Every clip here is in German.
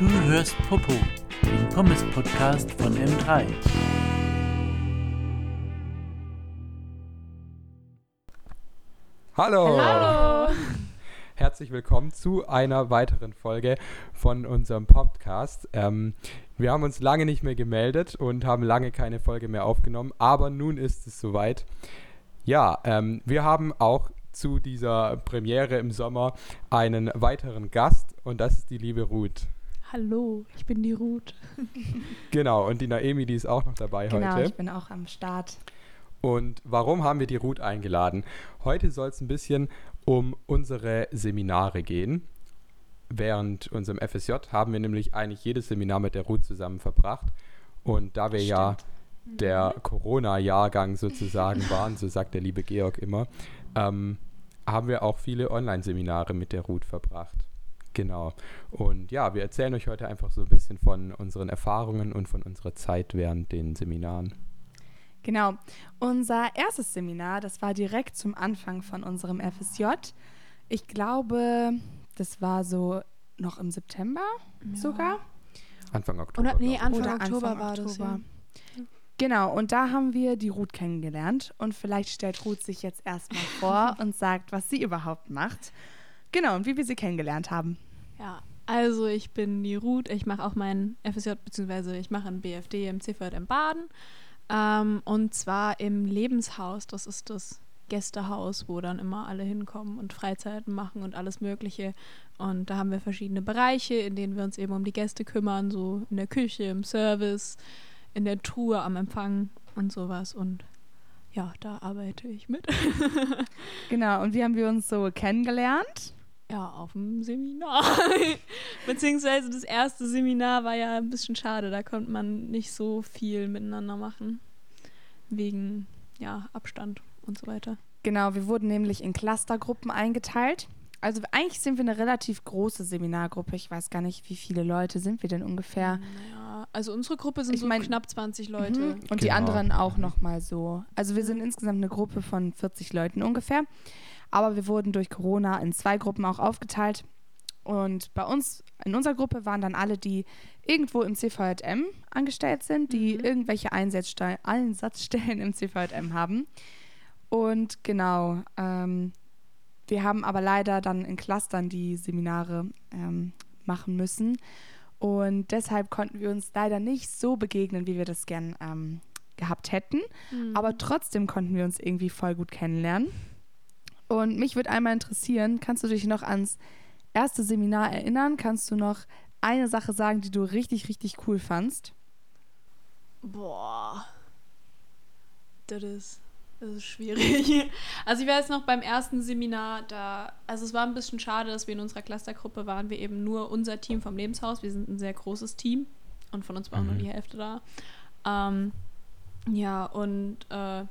Du hörst Popo, den Pommes-Podcast von M3. Hallo. Hallo. Herzlich willkommen zu einer weiteren Folge von unserem Podcast. Ähm, wir haben uns lange nicht mehr gemeldet und haben lange keine Folge mehr aufgenommen, aber nun ist es soweit. Ja, ähm, wir haben auch zu dieser Premiere im Sommer einen weiteren Gast und das ist die liebe Ruth. Hallo, ich bin die Ruth. Genau, und die Naemi, die ist auch noch dabei Genau, heute. ich bin auch am Start. Und warum haben wir die Ruth eingeladen? Heute soll es ein bisschen um unsere Seminare gehen. Während unserem FSJ haben wir nämlich eigentlich jedes Seminar mit der Ruth zusammen verbracht. Und da wir ja der Corona-Jahrgang sozusagen waren, so sagt der liebe Georg immer, ähm, haben wir auch viele Online-Seminare mit der Ruth verbracht. Genau. Und ja, wir erzählen euch heute einfach so ein bisschen von unseren Erfahrungen und von unserer Zeit während den Seminaren. Genau. Unser erstes Seminar, das war direkt zum Anfang von unserem FSJ. Ich glaube, das war so noch im September sogar. Anfang Oktober. Oder, nee. Anfang Oder Oktober Anfang war das. Oktober. Ja. Genau, und da haben wir die Ruth kennengelernt. Und vielleicht stellt Ruth sich jetzt erstmal vor und sagt, was sie überhaupt macht. Genau, und wie wir sie kennengelernt haben. ja, also ich bin die Ruth. Ich mache auch meinen FSJ, beziehungsweise ich mache ein BFD im CVJM Baden. Ähm, und zwar im Lebenshaus. Das ist das Gästehaus, wo dann immer alle hinkommen und Freizeiten machen und alles Mögliche. Und da haben wir verschiedene Bereiche, in denen wir uns eben um die Gäste kümmern, so in der Küche, im Service, in der Truhe, am Empfang und sowas. Und ja, da arbeite ich mit. Genau, und wie haben wir uns so kennengelernt? Ja, auf dem Seminar. Beziehungsweise das erste Seminar war ja ein bisschen schade. Da konnte man nicht so viel miteinander machen. Wegen ja, Abstand und so weiter. Genau, wir wurden nämlich in Clustergruppen eingeteilt. Also eigentlich sind wir eine relativ große Seminargruppe. Ich weiß gar nicht, wie viele Leute sind wir denn ungefähr. Naja, also unsere Gruppe sind Ich so mein- knapp 20 Leute. Mhm. Und die Genau. anderen auch noch mal so. Also wir sind insgesamt eine Gruppe von 40 Leuten ungefähr. Aber wir wurden durch Corona in zwei Gruppen auch aufgeteilt. Und bei uns, in unserer Gruppe waren dann alle, die irgendwo im CVJM angestellt sind, die Mhm. irgendwelche Einsatzste Einsatzstellen im CVJM haben. Und genau, ähm, wir haben aber leider dann in Clustern die Seminare ähm, machen müssen. Und deshalb konnten wir uns leider nicht so begegnen, wie wir das gern ähm, gehabt hätten. Mhm. Aber trotzdem konnten wir uns irgendwie voll gut kennenlernen. Und mich würde einmal interessieren, kannst du dich noch ans erste Seminar erinnern? Kannst du noch eine Sache sagen, die du richtig, richtig cool fandst? Boah. Das ist, das ist schwierig. Also ich weiß noch beim ersten Seminar, da, also es war ein bisschen schade, dass wir in unserer Clustergruppe waren, wir eben nur unser Team vom Lebenshaus. Wir sind ein sehr großes Team und von uns war auch nur Mhm. die Hälfte da. Ähm, ja, und äh,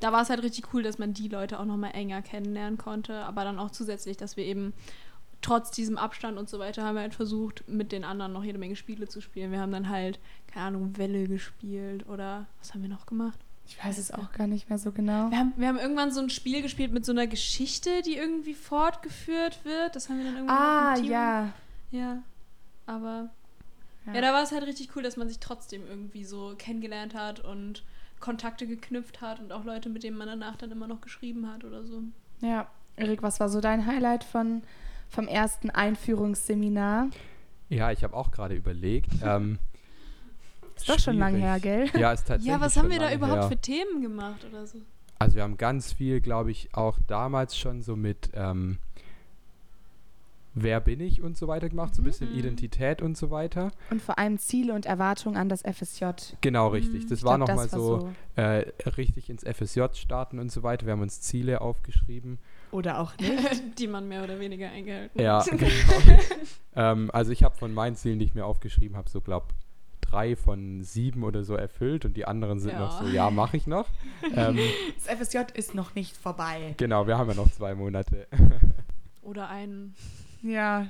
da war es halt richtig cool, dass man die Leute auch nochmal enger kennenlernen konnte, aber dann auch zusätzlich, dass wir eben trotz diesem Abstand und so weiter haben wir halt versucht, mit den anderen noch jede Menge Spiele zu spielen. Wir haben dann halt, keine Ahnung, Welle gespielt oder was haben wir noch gemacht? Ich weiß es auch gar nicht mehr so genau. Wir haben, wir haben irgendwann so ein Spiel gespielt mit so einer Geschichte, die irgendwie fortgeführt wird. Das haben wir dann irgendwann Ah, ja. Ja, aber ja, Ja. da war es halt richtig cool, dass man sich trotzdem irgendwie so kennengelernt hat und Kontakte geknüpft hat und auch Leute, mit denen man danach dann immer noch geschrieben hat oder so. Ja. Erik, was war so dein Highlight von, vom ersten Einführungsseminar? Ja, ich habe auch gerade überlegt. Ähm, Ist doch schon lange her, gell? Ja, ist tatsächlich. Ja, was schon haben wir da überhaupt her. für Themen gemacht oder so? Also wir haben ganz viel, glaube ich, auch damals schon so mit ähm, Wer bin ich und so weiter gemacht, so ein bisschen Mhm. Identität und so weiter. Und vor allem Ziele und Erwartungen an das FSJ. Genau, richtig. Mhm. Das Ich war nochmal war so, äh, richtig ins FSJ starten und so weiter. Wir haben uns Ziele aufgeschrieben. Oder auch nicht. die man mehr oder weniger eingehalten Ja, hat. genau. ähm, also ich habe von meinen Zielen, die ich mir aufgeschrieben habe, so glaube drei von sieben oder so erfüllt und die anderen sind Ja. noch so, ja, mache ich noch. ähm, Das FSJ ist noch nicht vorbei. genau, wir haben ja noch zwei Monate. Oder ein. Ja.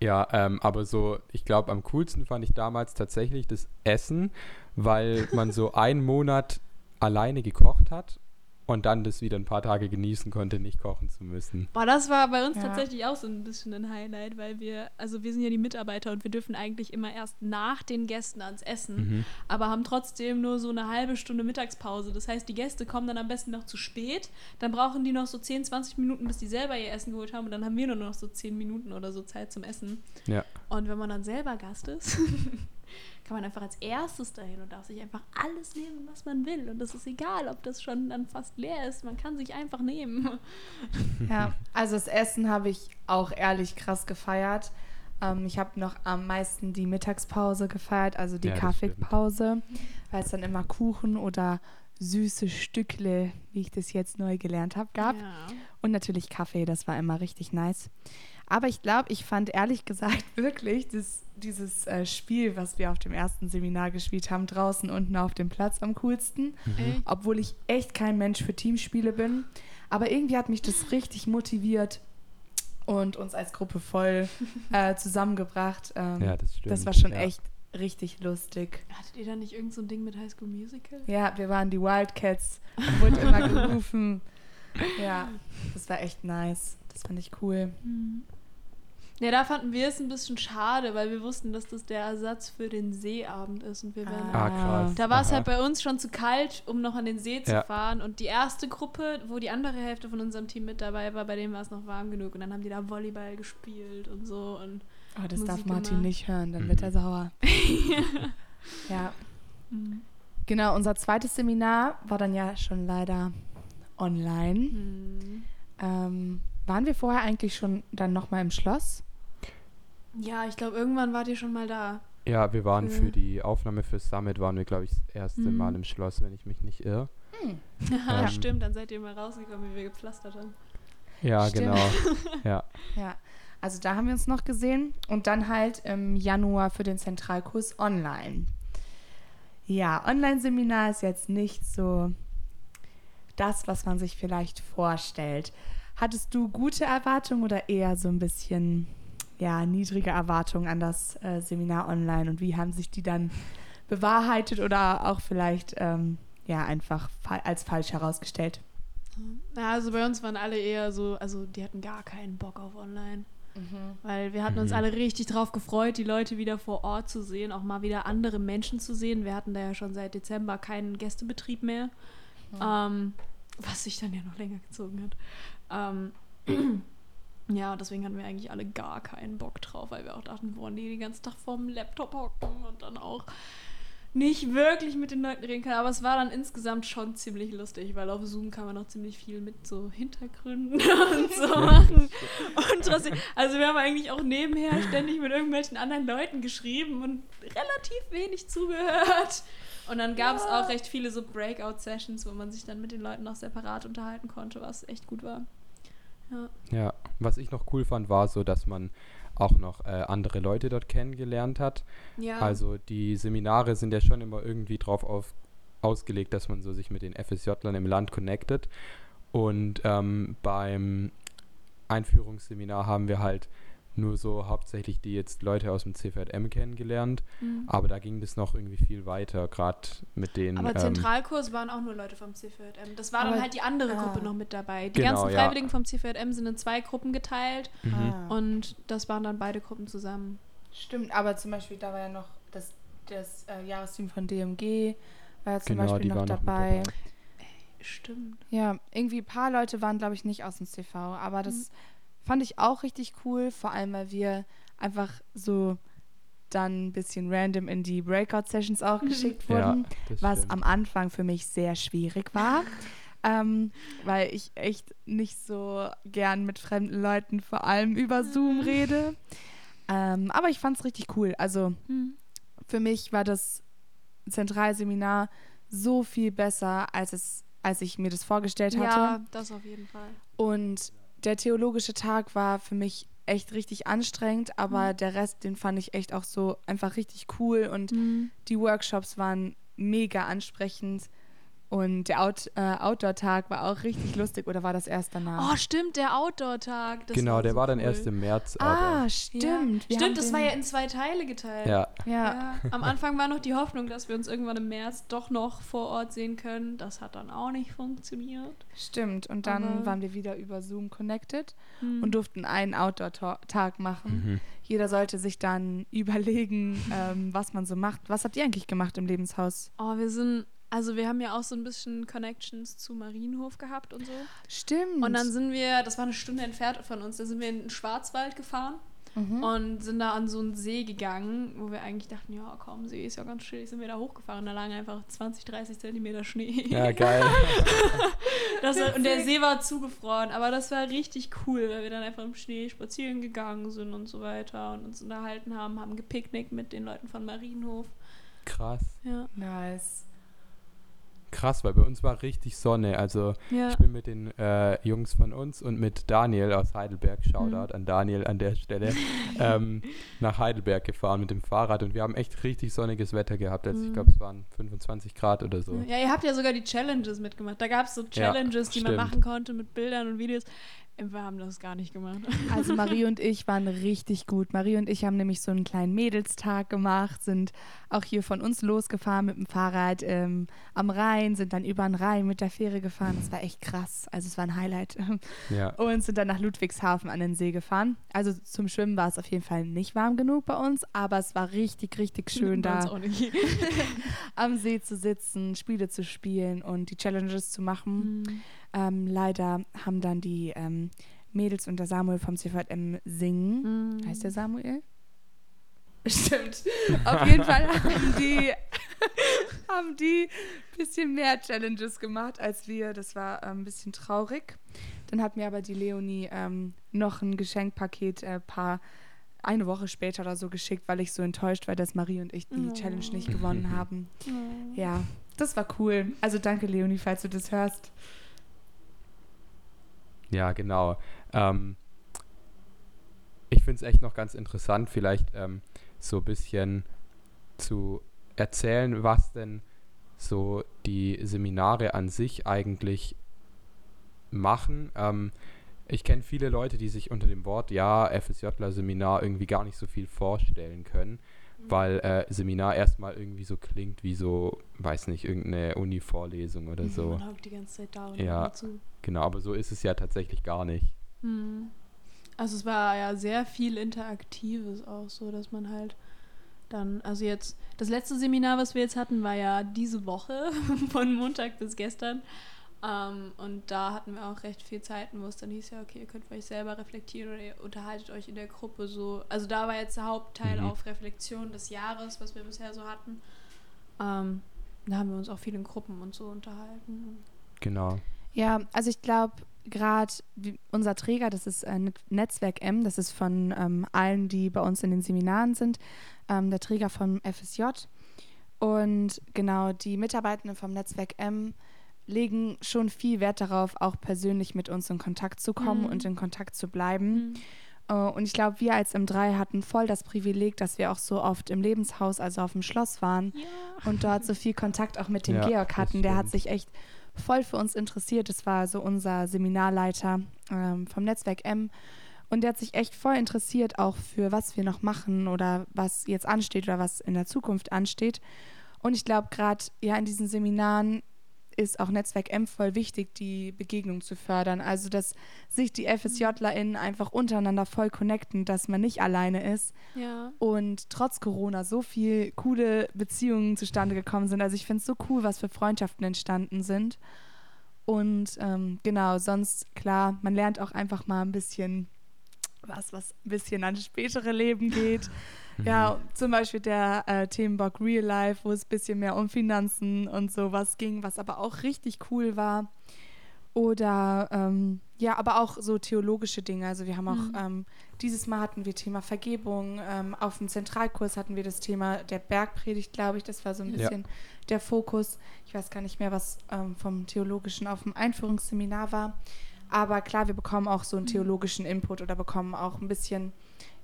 Ja, ähm, aber so, ich glaube, am coolsten fand ich damals tatsächlich das Essen, weil man so einen Monat alleine gekocht hat und dann das wieder ein paar Tage genießen konnte, nicht kochen zu müssen. Boah, das war bei uns Ja. tatsächlich auch so ein bisschen ein Highlight, weil wir, also wir sind ja die Mitarbeiter und wir dürfen eigentlich immer erst nach den Gästen ans Essen, Mhm. aber haben trotzdem nur so eine halbe Stunde Mittagspause. Das heißt, die Gäste kommen dann am besten noch zu spät, dann brauchen die noch so 10, 20 Minuten, bis die selber ihr Essen geholt haben und dann haben wir nur noch so 10 Minuten oder so Zeit zum Essen. Ja. Und wenn man dann selber Gast ist, kann man einfach als erstes dahin und darf sich einfach alles nehmen, was man will. Und das ist egal, ob das schon dann fast leer ist. Man kann sich einfach nehmen. Ja, also das Essen habe ich auch ehrlich krass gefeiert. Ähm, ich habe noch am meisten die Mittagspause gefeiert, also die Ja. Kaffeepause, weil es dann immer Kuchen oder süße Stückle, wie ich das jetzt neu gelernt habe, gab. Ja. Und natürlich Kaffee, das war immer richtig nice. Aber ich glaube, ich fand ehrlich gesagt wirklich das, dieses äh, Spiel, was wir auf dem ersten Seminar gespielt haben, draußen unten auf dem Platz am coolsten. Echt? Obwohl ich echt kein Mensch für Teamspiele bin. Aber irgendwie hat mich das richtig motiviert und uns als Gruppe voll äh, zusammengebracht. Ähm, Ja, das stimmt. das war schon ja. echt richtig lustig. Hattet ihr da nicht irgend so ein Ding mit High School Musical? Ja, wir waren die Wildcats und wurde immer gerufen. Ja, das war echt nice. Das fand ich cool. Ja, da fanden wir es ein bisschen schade, weil wir wussten, dass das der Ersatz für den Seeabend ist. Und wir wären Ah, krass. Da war es halt bei uns schon zu kalt, um noch an den See zu Ja. fahren. Und die erste Gruppe, wo die andere Hälfte von unserem Team mit dabei war, bei denen war es noch warm genug. Und dann haben die da Volleyball gespielt und so. Und Oh, das Musik darf Martin gemacht. nicht hören, dann Mhm. wird er sauer. ja. Genau, unser zweites Seminar war dann ja schon leider online. hm. Ähm, waren wir vorher eigentlich schon dann nochmal im Schloss? Ja, ich glaube, irgendwann wart ihr schon mal da. Ja, wir waren Für- für die Aufnahme fürs Summit, waren wir, glaube ich, das erste Mhm. Mal im Schloss, wenn ich mich nicht irre. Ja, Ähm. stimmt. Dann seid ihr mal rausgekommen, wie wir gepflastert haben. Ja, Stimmt. genau. Ja. Ja, also da haben wir uns noch gesehen und dann halt im Januar für den Zentralkurs online. Ja, Online-Seminar ist jetzt nicht so das, was man sich vielleicht vorstellt. Hattest du gute Erwartungen oder eher so ein bisschen ja, niedrige Erwartungen an das äh, Seminar online und wie haben sich die dann bewahrheitet oder auch vielleicht ähm, ja einfach fa als falsch herausgestellt? Ja, also bei uns waren alle eher so, also die hatten gar keinen Bock auf online. Weil wir hatten uns Mhm. alle richtig drauf gefreut, die Leute wieder vor Ort zu sehen, auch mal wieder andere Menschen zu sehen. Wir hatten da ja schon seit Dezember keinen Gästebetrieb mehr, ähm, was sich dann ja noch länger gezogen hat. Ähm, ja, deswegen hatten wir eigentlich alle gar keinen Bock drauf, weil wir auch dachten, boah, nee, den ganzen Tag vorm Laptop hocken und dann auch nicht wirklich mit den Leuten reden können. Aber es war dann insgesamt schon ziemlich lustig, weil auf Zoom kann man auch ziemlich viel mit so Hintergründen und so machen. Und trotzdem, also wir haben eigentlich auch nebenher ständig mit irgendwelchen anderen Leuten geschrieben und relativ wenig zugehört. Und dann gab es auch recht viele so Breakout-Sessions, wo man sich dann mit den Leuten noch separat unterhalten konnte, was echt gut war. Ja. Ja, was ich noch cool fand, war so, dass man auch noch äh, andere Leute dort kennengelernt hat. ja. Also die Seminare sind ja schon immer irgendwie drauf auf, ausgelegt, dass man so sich mit den FSJlern im Land connectet. Und ähm, beim Einführungsseminar haben wir halt nur so hauptsächlich die jetzt Leute aus dem CVM kennengelernt. Mhm. Aber da ging das noch irgendwie viel weiter, gerade mit den. Aber ähm, Zentralkurs waren auch nur Leute vom CVM. Das war dann Aber- halt die andere ah. Gruppe noch mit dabei. Die Genau, ganzen ja. Freiwilligen vom CVM sind in zwei Gruppen geteilt mhm. Ah. und das waren dann beide Gruppen zusammen. Stimmt, aber zum Beispiel, da war ja noch das, das äh, Jahresteam von DMG, war ja zum Genau, Beispiel die noch waren noch mit dabei. dabei. Stimmt. Ja, irgendwie ein paar Leute waren, glaube ich, nicht aus dem CV, aber das fand ich auch richtig cool, vor allem, weil wir einfach so dann ein bisschen random in die Breakout-Sessions auch geschickt Ja, wurden, das was stimmt. am Anfang für mich sehr schwierig war. Ähm, weil ich echt nicht so gern mit fremden Leuten vor allem über Zoom rede. Ähm, aber ich fand es richtig cool. Also Hm. für mich war das Zentralseminar so viel besser, als, es, als ich mir das vorgestellt hatte. Ja, das auf jeden Fall. Und der theologische Tag war für mich echt richtig anstrengend, aber der Rest, den fand ich echt auch so einfach richtig cool und Mhm. die Workshops waren mega ansprechend. Und der Out, äh, Outdoor-Tag war auch richtig lustig oder war das erst danach? Oh, stimmt, der Outdoor-Tag. das genau, der so war dann cool. erst im März. aber- ah, Ja. stimmt. Haben Stimmt, das war ja in zwei Teile geteilt. ja. Ja, Ja, am Anfang war noch die Hoffnung, dass wir uns irgendwann im März doch noch vor Ort sehen können. Das hat dann auch nicht funktioniert. stimmt. Und dann Aber- waren wir wieder über Zoom connected Hm. und durften einen Outdoor-Tag machen. Mhm. Jeder sollte sich dann überlegen, ähm, was man so macht. Was habt ihr eigentlich gemacht im Lebenshaus? Oh, wir sind, also wir haben ja auch so ein bisschen Connections zu Marienhof gehabt und so. Stimmt. Und dann sind wir, das war eine Stunde entfernt von uns, da sind wir in den Schwarzwald gefahren Mhm. und sind da an so einen See gegangen, wo wir eigentlich dachten, ja komm, See ist ja ganz chillig, sind wir da hochgefahren. Da lagen einfach 20, 30 Zentimeter Schnee. ja, geil. Das war, und der See war zugefroren, aber das war richtig cool, weil wir dann einfach im Schnee spazieren gegangen sind und so weiter und uns unterhalten haben, haben gepicknickt mit den Leuten von Marienhof. Krass. Ja. Nice. Krass, weil bei uns war richtig Sonne. Also Ja. ich bin mit den äh, Jungs von uns und mit Daniel aus Heidelberg, Shoutout an Daniel an der Stelle, ähm, nach Heidelberg gefahren mit dem Fahrrad und wir haben echt richtig sonniges Wetter gehabt. Also ich Mhm. glaube, es waren 25 Grad oder so. Ja, ihr habt ja sogar die Challenges mitgemacht. Da gab es so Challenges, die man machen konnte mit Bildern und Videos. Wir haben das gar nicht gemacht. Also Marie und ich waren richtig gut. Marie und ich haben nämlich so einen kleinen Mädelstag gemacht, sind auch hier von uns losgefahren mit dem Fahrrad ähm, am Rhein, sind dann über den Rhein mit der Fähre gefahren. Das war echt krass. Also es war ein Highlight. Ja. Und sind dann nach Ludwigshafen an den See gefahren. Also zum Schwimmen war es auf jeden Fall nicht warm genug bei uns, aber es war richtig, richtig schön da am See zu sitzen, Spiele zu spielen und die Challenges zu machen. Mhm. Ähm, leider haben dann die ähm, Mädels und der Samuel vom CVM singen. Mhm. Heißt der Samuel? Stimmt. Auf jeden Fall haben die haben die ein bisschen mehr Challenges gemacht als wir. Das war ähm, ein bisschen traurig. Dann hat mir aber die Leonie ähm, noch ein Geschenkpaket äh, paar eine Woche später oder so geschickt, weil ich so enttäuscht war, dass Marie und ich die Oh. Challenge nicht gewonnen haben. Oh. Ja, das war cool. Also danke, Leonie, falls du das hörst. Ja, genau. Ähm, ich finde es echt noch ganz interessant, vielleicht ähm, so ein bisschen zu erzählen, was denn so die Seminare an sich eigentlich machen. Ähm, ich kenne viele Leute, die sich unter dem Wort ja, FSJler-Seminar irgendwie gar nicht so viel vorstellen können, weil äh, Seminar erstmal irgendwie so klingt wie so, weiß nicht, irgendeine Uni-Vorlesung oder so. Man hockt die ganze Zeit da und Ja. zu. Genau, aber so ist es ja tatsächlich gar nicht. Mhm. Also es war ja sehr viel Interaktives auch so, dass man halt dann, also jetzt, das letzte Seminar, was wir jetzt hatten, war ja diese Woche, von Montag bis gestern. Ähm, und da hatten wir auch recht viel Zeiten, wo es dann hieß, ja, okay, ihr könnt euch selber reflektieren oder ihr unterhaltet euch in der Gruppe so. Also da war jetzt der Hauptteil Mhm. auf Reflexion des Jahres, was wir bisher so hatten. Ähm, da haben wir uns auch viel in Gruppen und so unterhalten. Genau. Ja, also ich glaube, gerade unser Träger, das ist äh, Net- Netzwerk M, das ist von ähm, allen, die bei uns in den Seminaren sind, ähm, der Träger vom FSJ. Und genau, die Mitarbeitenden vom Netzwerk M legen schon viel Wert darauf, auch persönlich mit uns in Kontakt zu kommen Mhm. und in Kontakt zu bleiben. Äh, Und ich glaube, wir als M3 hatten voll das Privileg, dass wir auch so oft im Lebenshaus, also auf dem Schloss waren Ja. und dort so viel Kontakt auch mit dem Ja, Georg hatten. Der hat sich echt voll für uns interessiert. Das war so unser Seminarleiter ähm, vom Netzwerk M. Und der hat sich echt voll interessiert, auch für was wir noch machen oder was jetzt ansteht oder was in der Zukunft ansteht. Und ich glaube, gerade ja in diesen Seminaren ist auch Netzwerk M voll wichtig, die Begegnung zu fördern. Also, dass sich die FSJlerInnen einfach untereinander voll connecten, dass man nicht alleine ist Ja. und trotz Corona so viel coole Beziehungen zustande gekommen sind. Also ich finde es so cool, was für Freundschaften entstanden sind. Und ähm, genau, sonst klar, man lernt auch einfach mal ein bisschen was, was ein bisschen ans spätere Leben geht. Ja, zum Beispiel der äh, Themenblock Real Life, wo es ein bisschen mehr um Finanzen und sowas ging, was aber auch richtig cool war. Oder ähm, ja, aber auch so theologische Dinge. Also wir haben auch Mhm. ähm, dieses Mal hatten wir Thema Vergebung. Ähm, auf dem Zentralkurs hatten wir das Thema der Bergpredigt, glaube ich. Das war so ein Ja. bisschen der Fokus. Ich weiß gar nicht mehr, was ähm, vom Theologischen auf dem Einführungsseminar war. Aber klar, wir bekommen auch so einen Mhm. theologischen Input oder bekommen auch ein bisschen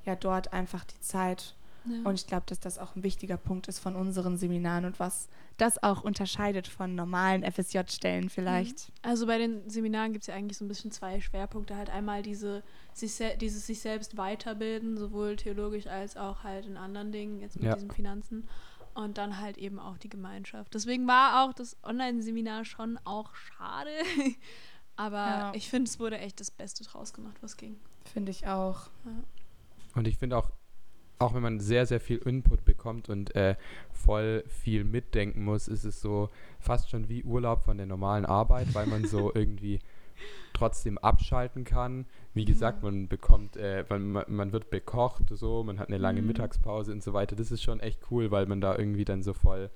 ja dort einfach die Zeit Ja. Und ich glaube, dass das auch ein wichtiger Punkt ist von unseren Seminaren und was das auch unterscheidet von normalen FSJ-Stellen vielleicht. Also bei den Seminaren gibt es ja eigentlich so ein bisschen zwei Schwerpunkte. Halt einmal diese, sich se- dieses sich selbst weiterbilden, sowohl theologisch als auch halt in anderen Dingen, jetzt mit Ja. diesen Finanzen. Und dann halt eben auch die Gemeinschaft. Deswegen war auch das Online-Seminar schon auch schade. Aber Ja. ich finde, es wurde echt das Beste draus gemacht, was ging. Finde ich auch. Und ich finde auch, auch wenn man sehr, sehr viel Input bekommt und äh, voll viel mitdenken muss, ist es so fast schon wie Urlaub von der normalen Arbeit, weil man so irgendwie trotzdem abschalten kann. Wie gesagt, man bekommt, äh, man, man- man wird bekocht, so, man hat eine lange Mhm. Mittagspause und so weiter. Das ist schon echt cool, weil man da irgendwie dann so voll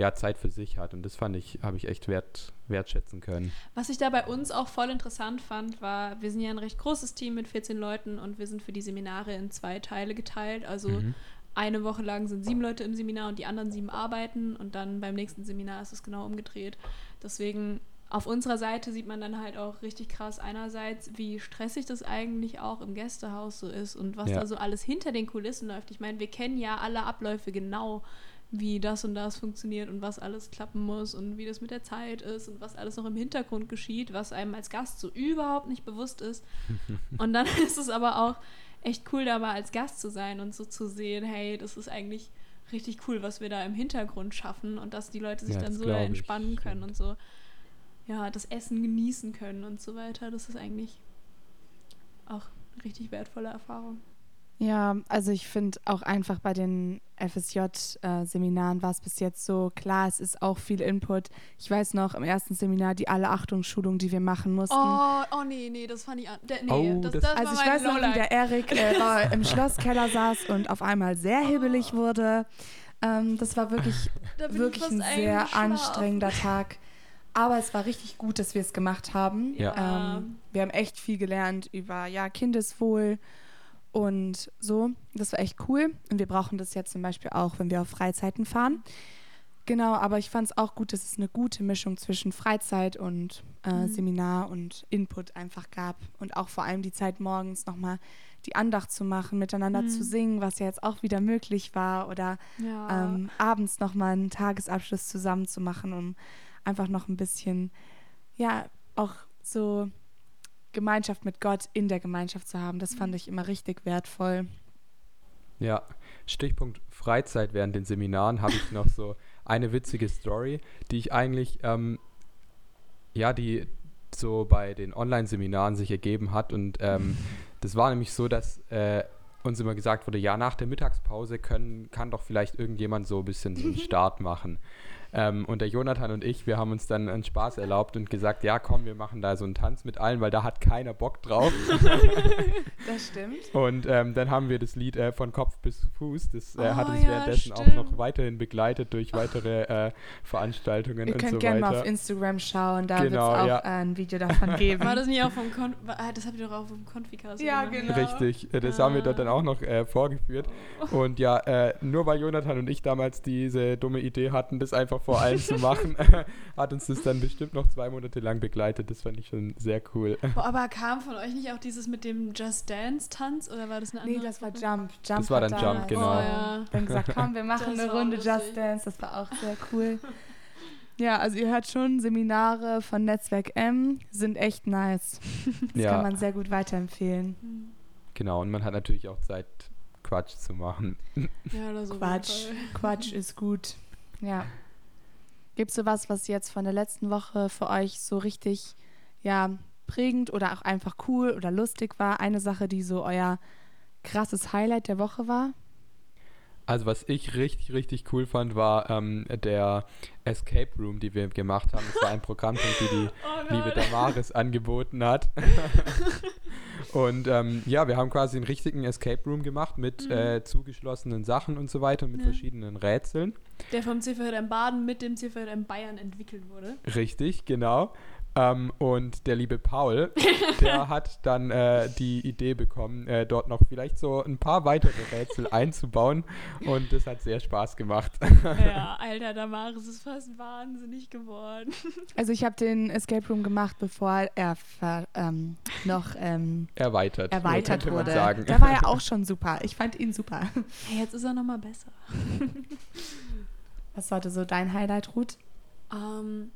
ja, Zeit für sich hat. Und das fand ich, habe ich echt wert, wertschätzen können. Was ich da bei uns auch voll interessant fand, war, wir sind ja ein recht großes Team mit 14 Leuten und wir sind für die Seminare in zwei Teile geteilt. Also Mhm. eine Woche lang sind sieben Leute im Seminar und die anderen sieben arbeiten und dann beim nächsten Seminar ist es genau umgedreht. Deswegen auf unserer Seite sieht man dann halt auch richtig krass einerseits, wie stressig das eigentlich auch im Gästehaus so ist und was Ja. da so alles hinter den Kulissen läuft. Ich meine, wir kennen ja alle Abläufe genau, wie das und das funktioniert und was alles klappen muss und wie das mit der Zeit ist und was alles noch im Hintergrund geschieht, was einem als Gast so überhaupt nicht bewusst ist. Und dann ist es aber auch echt cool, da mal als Gast zu sein und so zu sehen, hey, das ist eigentlich richtig cool, was wir da im Hintergrund schaffen und dass die Leute sich Ja, dann so glaub ich, entspannen können und so, ja, das Essen genießen können und so weiter. Das ist eigentlich auch eine richtig wertvolle Erfahrung. Ja, also ich finde auch einfach bei den FSJ-Seminaren war es bis jetzt so, klar, es ist auch viel Input. Ich weiß noch, im ersten Seminar die Alle-Achtungsschulung, die wir machen mussten. Oh, oh nee, nee, das fand ich an. Der, nee, Oh, das, das- das, also war ich weiß noch, wie Lowlight. der Erik äh, im Schlosskeller saß und auf einmal sehr hibbelig wurde. Ähm, das war wirklich, Da wirklich ein sehr anstrengender Tag. Aber es war richtig gut, dass wir es gemacht haben. Ja. Ähm, wir haben echt viel gelernt über ja, Kindeswohl und so. Das war echt cool. Und wir brauchen das jetzt zum Beispiel auch, wenn wir auf Freizeiten fahren. Genau, aber ich fand es auch gut, dass es eine gute Mischung zwischen Freizeit und äh, Mhm. Seminar und Input einfach gab. Und auch vor allem die Zeit morgens nochmal die Andacht zu machen, miteinander Mhm. zu singen, was ja jetzt auch wieder möglich war. Oder ja. ähm, abends nochmal einen Tagesabschluss zusammen zu machen, um einfach noch ein bisschen, ja, auch so Gemeinschaft mit Gott in der Gemeinschaft zu haben. Das fand ich immer richtig wertvoll. Ja, Stichpunkt Freizeit während den Seminaren habe ich noch so eine witzige Story, die ich eigentlich, ähm, ja, die so bei den Online-Seminaren sich ergeben hat. Und ähm, das war nämlich so, dass äh, uns immer gesagt wurde, ja, nach der Mittagspause können, kann doch vielleicht irgendjemand so ein bisschen so einen Start machen. Ähm, und der Jonathan und ich, wir haben uns dann einen Spaß erlaubt und gesagt, ja, komm, wir machen da so einen Tanz mit allen, weil da hat keiner Bock drauf. Das stimmt. Und ähm, dann haben wir das Lied äh, von Kopf bis Fuß. Das äh, hat Oh, uns ja, währenddessen auch stimmt. noch weiterhin begleitet durch weitere äh, Veranstaltungen Ihr und könnt so gerne mal weiter. auf Instagram schauen, da Genau, wird es auch ja. äh, ein Video davon geben. War das nicht auch vom Kon ah, Das habt ihr doch auch vom Konfikast Ja, gemacht. genau. Richtig, äh, das haben wir dort dann auch noch äh, vorgeführt. Und ja, äh, nur weil Jonathan und ich damals diese dumme Idee hatten, das einfach vor allen zu machen, hat uns das dann bestimmt noch zwei Monate lang begleitet. Das fand ich schon sehr cool. Boah, aber kam von euch nicht auch dieses mit dem Just Dance-Tanz oder war das eine andere? Nee, das war? Jump. Jump Das war dann Jump, damals, genau. Oh, ja. Dann gesagt, komm, wir machen Das eine Runde lustig. Just Dance. Das war auch sehr cool. Ja, also ihr hört schon, Seminare von Netzwerk M sind echt nice. Das Ja. kann man sehr gut weiterempfehlen. Hm. Genau, und man hat natürlich auch Zeit, Quatsch zu machen. Ja, oder so. Quatsch. Quatsch ist gut. Ja. Gibt es sowas, was jetzt von der letzten Woche für euch so richtig, ja, prägend oder auch einfach cool oder lustig war? Eine Sache, die so euer krasses Highlight der Woche war? Also was ich richtig, richtig cool fand, war ähm, der Escape Room, die wir gemacht haben. Das war ein Programmpunkt, die die Oh liebe. Damaris angeboten hat. und ähm, ja, wir haben quasi einen richtigen Escape Room gemacht mit Mhm. äh, zugeschlossenen Sachen und so weiter, mit Ja. verschiedenen Rätseln. Der vom CVJM Baden mit dem CVJM Bayern entwickelt wurde. Richtig, genau. Ähm, und der liebe Paul, der hat dann äh, die Idee bekommen, äh, dort noch vielleicht so ein paar weitere Rätsel einzubauen. Und das hat sehr Spaß gemacht. Ja, Alter, Damaris ist fast wahnsinnig geworden. Also ich habe den Escape Room gemacht, bevor er ähm, noch ähm, Erweitert. erweitert man wurde. Sagen. Da war er auch schon super. Ich fand ihn super. Hey, jetzt ist er nochmal besser. Was war so dein Highlight, Ruth? Ähm,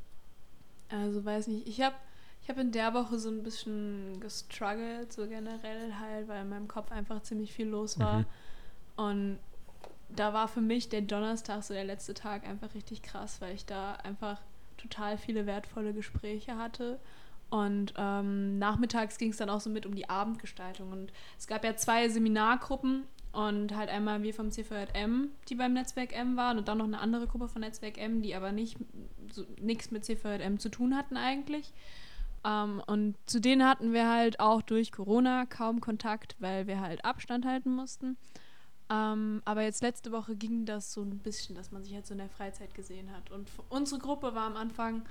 also weiß nicht, ich habe ich hab in der Woche so ein bisschen gestruggelt, so generell halt, weil in meinem Kopf einfach ziemlich viel los war. Mhm. Und da war für mich der Donnerstag, so der letzte Tag, einfach richtig krass, weil ich da einfach total viele wertvolle Gespräche hatte. Und ähm, nachmittags ging es dann auch so mit um die Abendgestaltung. Und es gab ja zwei Seminargruppen und halt einmal wir vom CVM, die beim Netzwerk M waren und dann noch eine andere Gruppe von Netzwerk M, die aber nicht so, nichts mit CVM zu tun hatten eigentlich. Ähm, und zu denen hatten wir halt auch durch Corona kaum Kontakt, weil wir halt Abstand halten mussten. Ähm, aber jetzt letzte Woche ging das so ein bisschen, dass man sich halt so in der Freizeit gesehen hat. Und unsere Gruppe war am Anfang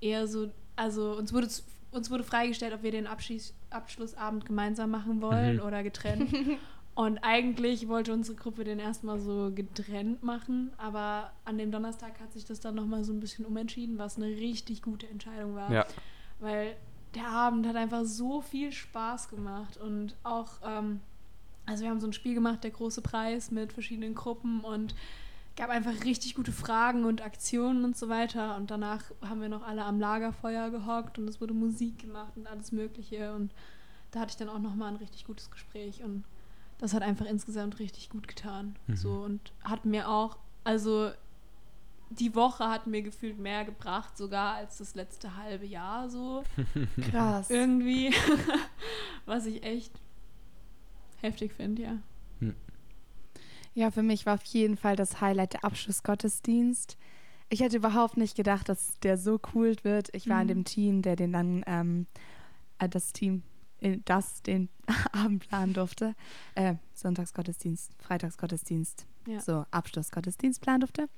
eher so, also uns wurde, uns wurde freigestellt, ob wir den Abschließ Abschlussabend gemeinsam machen wollen Mhm. oder getrennt. Und eigentlich wollte unsere Gruppe den erstmal so getrennt machen, aber an dem Donnerstag hat sich das dann nochmal so ein bisschen umentschieden, was eine richtig gute Entscheidung war. Ja. Weil der Abend hat einfach so viel Spaß gemacht und auch, ähm, also wir haben so ein Spiel gemacht, der große Preis mit verschiedenen Gruppen und gab einfach richtig gute Fragen und Aktionen und so weiter. Und danach haben wir noch alle am Lagerfeuer gehockt und es wurde Musik gemacht und alles Mögliche. Und da hatte ich dann auch nochmal ein richtig gutes Gespräch und das hat einfach insgesamt richtig gut getan. Mhm. So und hat mir auch, also die Woche hat mir gefühlt mehr gebracht, sogar als das letzte halbe Jahr so Krass. irgendwie. Was ich echt heftig finde, ja. Ja, für mich war auf jeden Fall das Highlight der Abschlussgottesdienst. Ich hätte überhaupt nicht gedacht, dass der so cool wird. Ich war in Mhm. dem Team, der den dann, ähm, äh, das Team, das den Abend planen durfte. Äh, Sonntagsgottesdienst, Freitagsgottesdienst, Ja. so Abschlussgottesdienst planen durfte.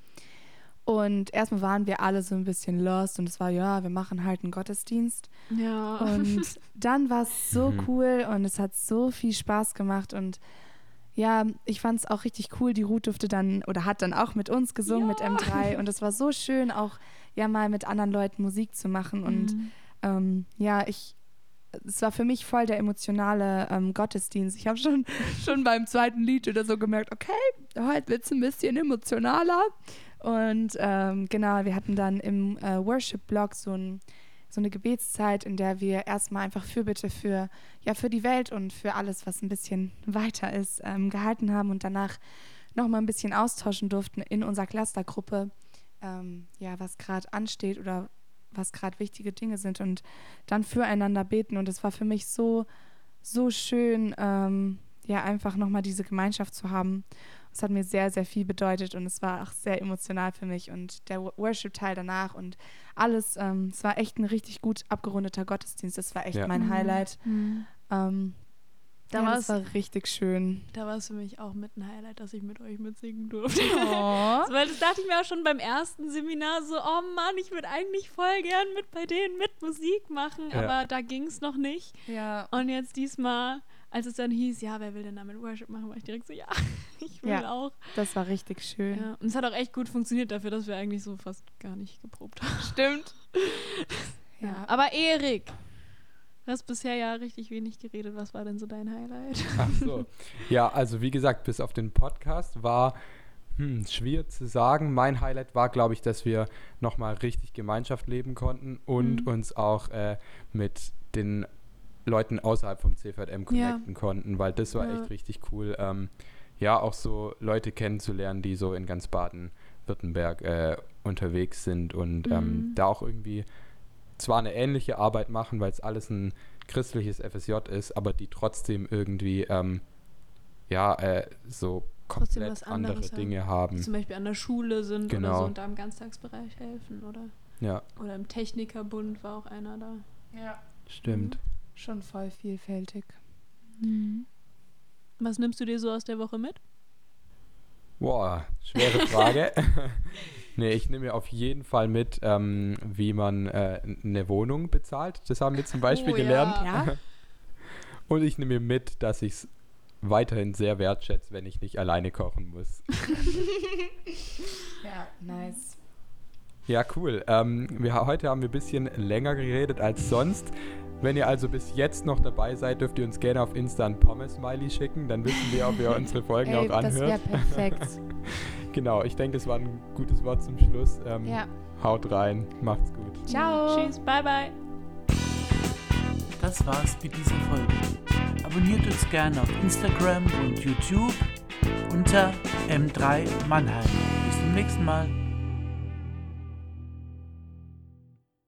Und erstmal waren wir alle so ein bisschen lost und es war, ja, wir machen halt einen Gottesdienst. Ja. Und dann war es so Mhm. cool und es hat so viel Spaß gemacht und ja, ich fand es auch richtig cool. Die Ruth durfte dann oder hat dann auch mit uns gesungen, mit Ja. M3 und es war so schön, auch ja mal mit anderen Leuten Musik zu machen und Mhm. ähm, ja, ich es war für mich voll der emotionale ähm, Gottesdienst. Ich habe schon, schon beim zweiten Lied oder so gemerkt, okay, heute wird es ein bisschen emotionaler. Und ähm, genau, wir hatten dann im äh, Worship-Blog so, ein, so eine Gebetszeit, in der wir erstmal einfach Fürbitte für, ja, für die Welt und für alles, was ein bisschen weiter ist, ähm, gehalten haben und danach nochmal ein bisschen austauschen durften in unserer Clustergruppe, ähm, ja, was gerade ansteht oder was gerade wichtige Dinge sind und dann füreinander beten. Und es war für mich so, so schön, ähm, ja, einfach nochmal diese Gemeinschaft zu haben. Es hat mir sehr, sehr viel bedeutet und es war auch sehr emotional für mich und der Wo- Worship-Teil danach und alles. Ähm, es war echt ein richtig gut abgerundeter Gottesdienst. Das war echt Ja. mein Mhm. Highlight. Mhm. Ähm, Da ja, war das es- war richtig schön. Da war es für mich auch mit ein Highlight, dass ich mit euch mitsingen durfte. Oh. Weil das dachte ich mir auch schon beim ersten Seminar so, oh Mann, ich würde eigentlich voll gern mit bei denen mit Musik machen, Ja. aber da ging es noch nicht. Ja. Und jetzt diesmal, als es dann hieß, ja, wer will denn damit Worship machen, war ich direkt so, ja, ich will Ja. auch. Das war richtig schön. Ja. Und es hat auch echt gut funktioniert dafür, dass wir eigentlich so fast gar nicht geprobt haben. Stimmt. Ja. Ja. Aber Erik, du hast bisher ja richtig wenig geredet. Was war denn so dein Highlight? Ach so. Ja, also wie gesagt, bis auf den Podcast war hm, schwer zu sagen. Mein Highlight war, glaube ich, dass wir nochmal richtig Gemeinschaft leben konnten und Mhm. uns auch äh, mit den Leuten außerhalb vom CVM connecten konnten, weil das war Ja. echt richtig cool. Ähm, ja, auch so Leute kennenzulernen, die so in ganz Baden-Württemberg äh, unterwegs sind und ähm, Mhm. da auch irgendwie zwar eine ähnliche Arbeit machen, weil es alles ein christliches FSJ ist, aber die trotzdem irgendwie ähm, ja äh, so Trotzdem komplett was andere anderes haben. Dinge haben. Zum Beispiel an der Schule sind oder Genau. so und da im Ganztagsbereich helfen oder, Ja, oder im Technikerbund war auch einer da. Ja. stimmt. Schon voll vielfältig. Was nimmst du dir so aus der Woche mit? Boah, schwere Frage. Nee, ich nehme mir auf jeden Fall mit, ähm, wie man äh, eine Wohnung bezahlt. Das haben wir zum Beispiel Oh, gelernt. ja. Ja? Und ich nehme mir mit, dass ich es weiterhin sehr wertschätze, wenn ich nicht alleine kochen muss. Ja, nice. Ja, cool. Ähm, wir, heute haben wir ein bisschen länger geredet als sonst. Wenn ihr also bis jetzt noch dabei seid, dürft ihr uns gerne auf Insta ein Pommes-Smiley schicken. Dann wissen wir, ob ihr unsere Folgen Ey, auch das wäre anhört. perfekt. Genau, ich denke, das war ein gutes Wort zum Schluss. Ähm, ja. Haut rein, macht's gut. Ciao. Tschüss, bye bye. Das war's mit dieser Folge. Abonniert uns gerne auf Instagram und YouTube unter M3 Mannheim. Bis zum nächsten Mal.